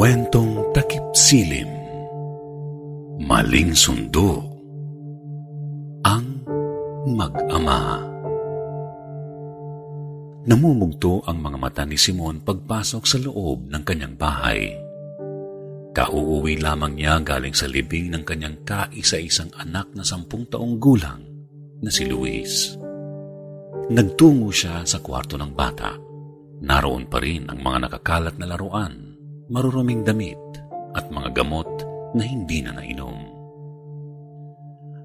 Kwentong takip silim Maling sundo Ang mag-ama Namumugto ang mga mata ni Simon pagpasok sa loob ng kanyang bahay. Kauuwi lamang niya galing sa libing ng kanyang kaisa-isang anak na sampung taong gulang na si Luis. Nagtungo siya sa kwarto ng bata. Naroon pa rin ang mga nakakalat na laruan maruruming damit at mga gamot na hindi na nainom.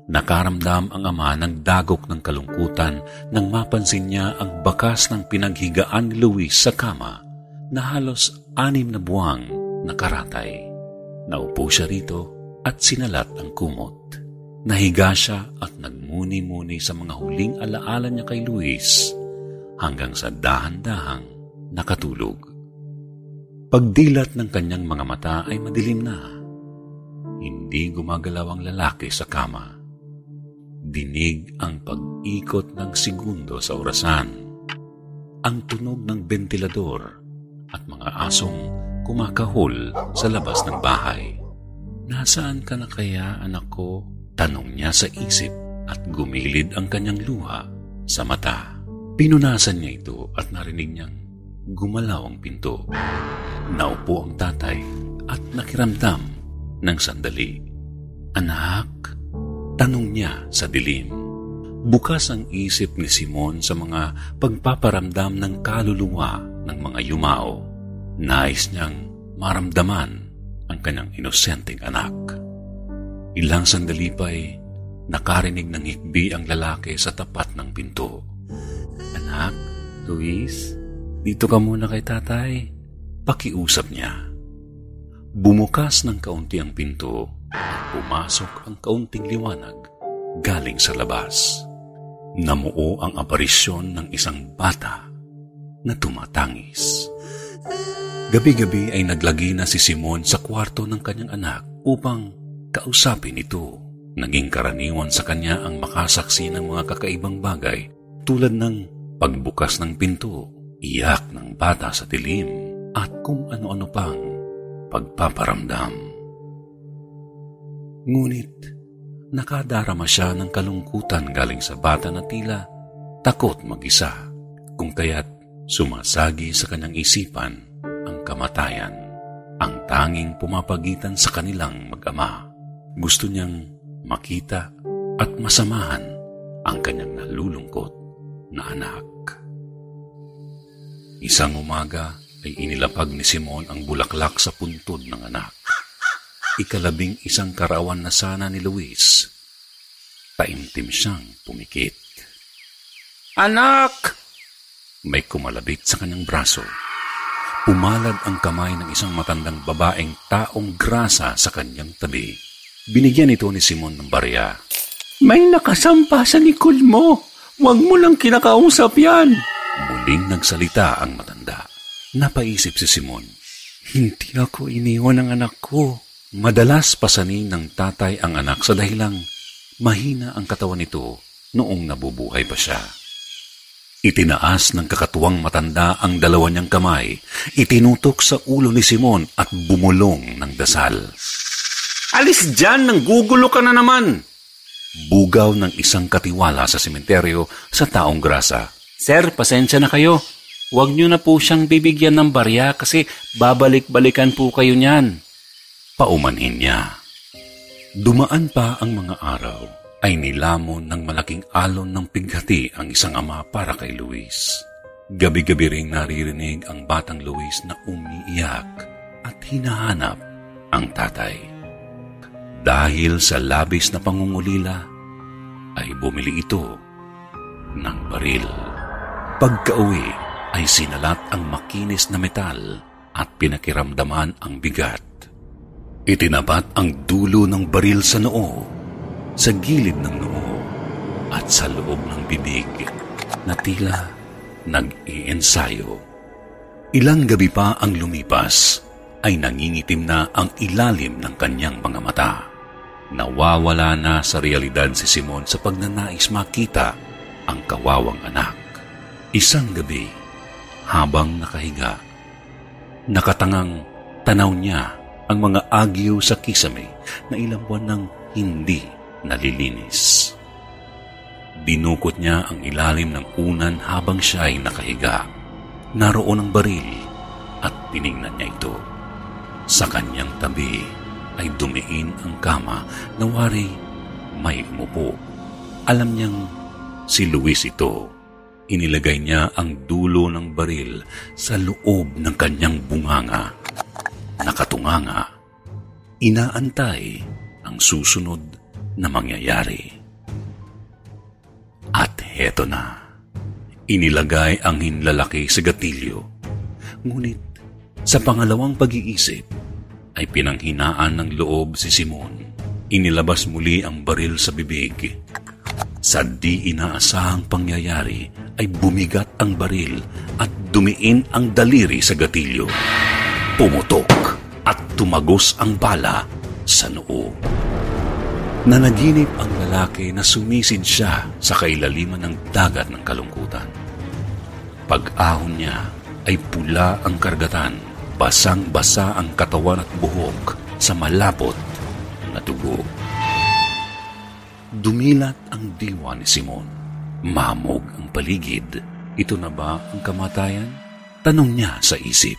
Nakaramdam ang ama ng dagok ng kalungkutan nang mapansin niya ang bakas ng pinaghigaan ni Luis sa kama na halos anim na buwang nakaratay. Naupo siya rito at sinalat ang kumot. Nahiga siya at nagmuni-muni sa mga huling alaala niya kay Luis hanggang sa dahan-dahang nakatulog. Pagdilat ng kanyang mga mata ay madilim na. Hindi gumagalaw ang lalaki sa kama. Dinig ang pag-ikot ng segundo sa orasan. Ang tunog ng ventilador at mga asong kumakahol sa labas ng bahay. Nasaan ka na kaya, anak ko? Tanong niya sa isip at gumilid ang kanyang luha sa mata. Pinunasan niya ito at narinig niyang gumalaw ang pinto. Naupo ang tatay at nakiramdam ng sandali. Anak, tanong niya sa dilim. Bukas ang isip ni Simon sa mga pagpaparamdam ng kaluluwa ng mga yumao. Nais niyang maramdaman ang kanyang inosenteng anak. Ilang sandali pa'y nakarinig ng hikbi ang lalaki sa tapat ng pinto. Anak, Luis, dito ka muna kay tatay. Pakiusap niya. Bumukas ng kaunti ang pinto at pumasok ang kaunting liwanag galing sa labas. Namuo ang aparisyon ng isang bata na tumatangis. Gabi-gabi ay naglagi na si Simon sa kwarto ng kanyang anak upang kausapin ito. Naging karaniwan sa kanya ang makasaksi ng mga kakaibang bagay tulad ng pagbukas ng pinto iyak ng bata sa dilim at kung ano-ano pang pagpaparamdam. Ngunit nakadarama siya ng kalungkutan galing sa bata na tila takot mag-isa kung kaya't sumasagi sa kanyang isipan ang kamatayan, ang tanging pumapagitan sa kanilang mag-ama. Gusto niyang makita at masamahan ang kanyang nalulungkot na anak. Isang umaga ay inilapag ni Simon ang bulaklak sa puntod ng anak. Ikalabing isang karawan na sana ni Luis. Taimtim siyang pumikit. Anak! May kumalabit sa kanyang braso. Pumalad ang kamay ng isang matandang babaeng taong grasa sa kanyang tabi. Binigyan ito ni Simon ng barya. May nakasampa sa likod mo. Huwag mo lang kinakausap yan. Muling nagsalita ang matanda. Napaisip si Simon. Hindi ako iniwan ng anak ko. Madalas pasanin ng tatay ang anak sa dahilang mahina ang katawan nito noong nabubuhay pa siya. Itinaas ng kakatuwang matanda ang dalawa niyang kamay, itinutok sa ulo ni Simon at bumulong ng dasal. Alis dyan, nang gugulo ka na naman. Bugaw ng isang katiwala sa sementeryo sa taong grasa. Sir, pasensya na kayo. Huwag niyo na po siyang bibigyan ng barya kasi babalik-balikan po kayo niyan. Paumanhin niya. Dumaan pa ang mga araw ay nilamon ng malaking alon ng pighati ang isang ama para kay Luis. Gabi-gabi ring naririnig ang batang Luis na umiiyak at hinahanap ang tatay. Dahil sa labis na pangungulila, ay bumili ito ng baril. Pagka-uwi ay sinalat ang makinis na metal at pinakiramdaman ang bigat. Itinapat ang dulo ng baril sa noo sa gilid ng noo at sa loob ng bibig na tila nag-iensayo. Ilang gabi pa ang lumipas ay nangingitim na ang ilalim ng kanyang mga mata. Nawawala na sa realidad si Simon sa pagnanais makita ang kawawang anak. Isang gabi, habang nakahiga, nakatangang tanaw niya ang mga agyo sa kisame na ilang buwan nang hindi nalilinis. Dinukot niya ang ilalim ng unan habang siya ay nakahiga. Naroon ang baril at tiningnan niya ito. Sa kanyang tabi ay dumiin ang kama na wari may umupo. Alam niyang si Luis ito. Inilagay niya ang dulo ng baril sa loob ng kanyang bunganga. Nakatunganga. Inaantay ang susunod na mangyayari. At heto na. Inilagay ang hinlalaki sa gatilyo. Ngunit sa pangalawang pag-iisip ay pinanghinaan ng loob si Simon. Inilabas muli ang baril sa bibig. Sa di inaasahang pangyayari ay bumigat ang baril at dumiin ang daliri sa gatilyo. Pumutok at tumagos ang bala sa noo. Nanaginip ang lalaki na sumisid siya sa kailaliman ng dagat ng kalungkutan. Pag-ahon niya ay pula ang kargatan, basang-basa ang katawan at buhok sa malapot na dugo. Dumilat ang diwa ni Simon. Mamog ang paligid. Ito na ba ang kamatayan? Tanong niya sa isip.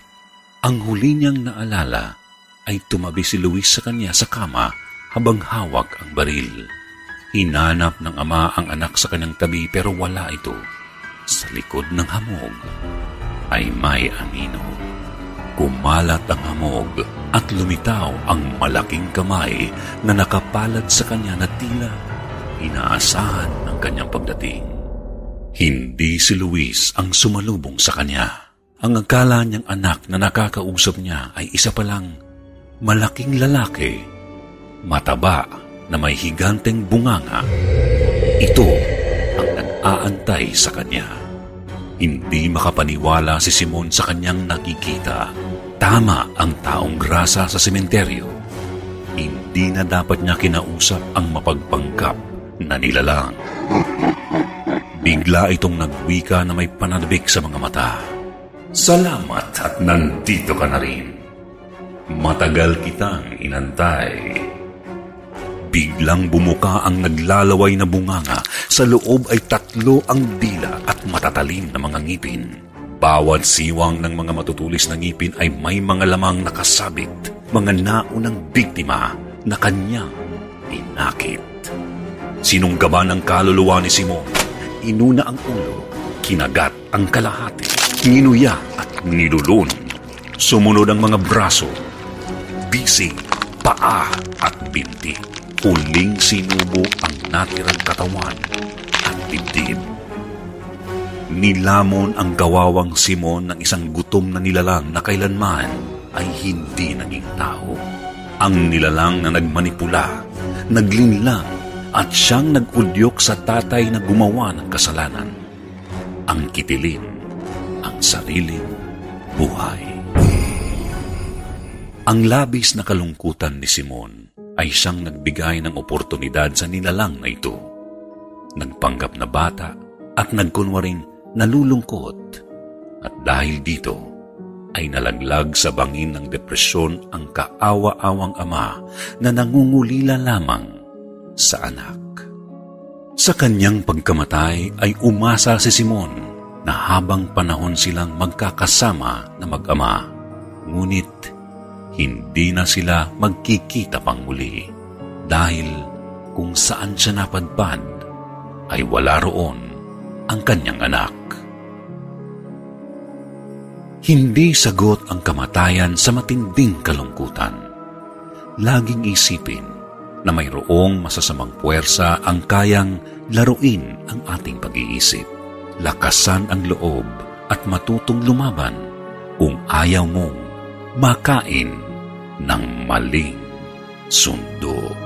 Ang huli niyang naalala ay tumabi si Luis sa kanya sa kama habang hawak ang baril. Hinanap ng ama ang anak sa kanyang tabi pero wala ito. Sa likod ng hamog ay may anino. Kumalat ang hamog at lumitaw ang malaking kamay na nakapalad sa kanya na tila inaasahan ng kanyang pagdating. Hindi si Luis ang sumalubong sa kanya. Ang akala niyang anak na nakakausap niya ay isa palang malaking lalaki mataba na may higanteng bunganga. Ito ang nag-aantay sa kanya. Hindi makapaniwala si Simon sa kanyang nakikita. Tama ang taong grasa sa sementeryo. Hindi na dapat niya kinausap ang mapagpangkap na nilalang. Bigla itong nagwika na may pananabik sa mga mata. Salamat at nandito ka na rin. Matagal kitang inantay. Biglang bumuka ang naglalaway na bunganga. Sa loob ay tatlo ang dila at matatalim na mga ngipin. Bawat siwang ng mga matutulis na ngipin ay may mga lamang nakasabit, mga naunang biktima na kanyang inakit. Sinunggaban ang kaluluwa ni Simon. Inuna ang ulo, kinagat ang kalahati, nginuya at nilulun. Sumunod ang mga braso, bisig, paa at binti. Huling sinubo ang natirang katawan at dibdib. Nilamon ang gawawang Simon ng isang gutom na nilalang na kailanman ay hindi naging tao. Ang nilalang na nagmanipula, naglinlang at siyang nagudyok sa tatay na gumawa ng kasalanan. Ang kitilin, ang sariling buhay. Ang labis na kalungkutan ni Simon ay siyang nagbigay ng oportunidad sa nilalang na ito. Nagpanggap na bata at nagkunwaring nalulungkot at dahil dito ay nalaglag sa bangin ng depresyon ang kaawa-awang ama na nangungulila lamang sa anak. Sa kanyang pagkamatay ay umasa si Simon na habang panahon silang magkakasama na mag-ama, ngunit hindi na sila magkikita pang muli dahil kung saan siya napadpad ay wala roon ang kanyang anak. Hindi sagot ang kamatayan sa matinding kalungkutan. Laging isipin na mayroong masasamang puwersa ang kayang laruin ang ating pag-iisip, lakasan ang loob at matutong lumaban kung ayaw mong makain ng maling sundo.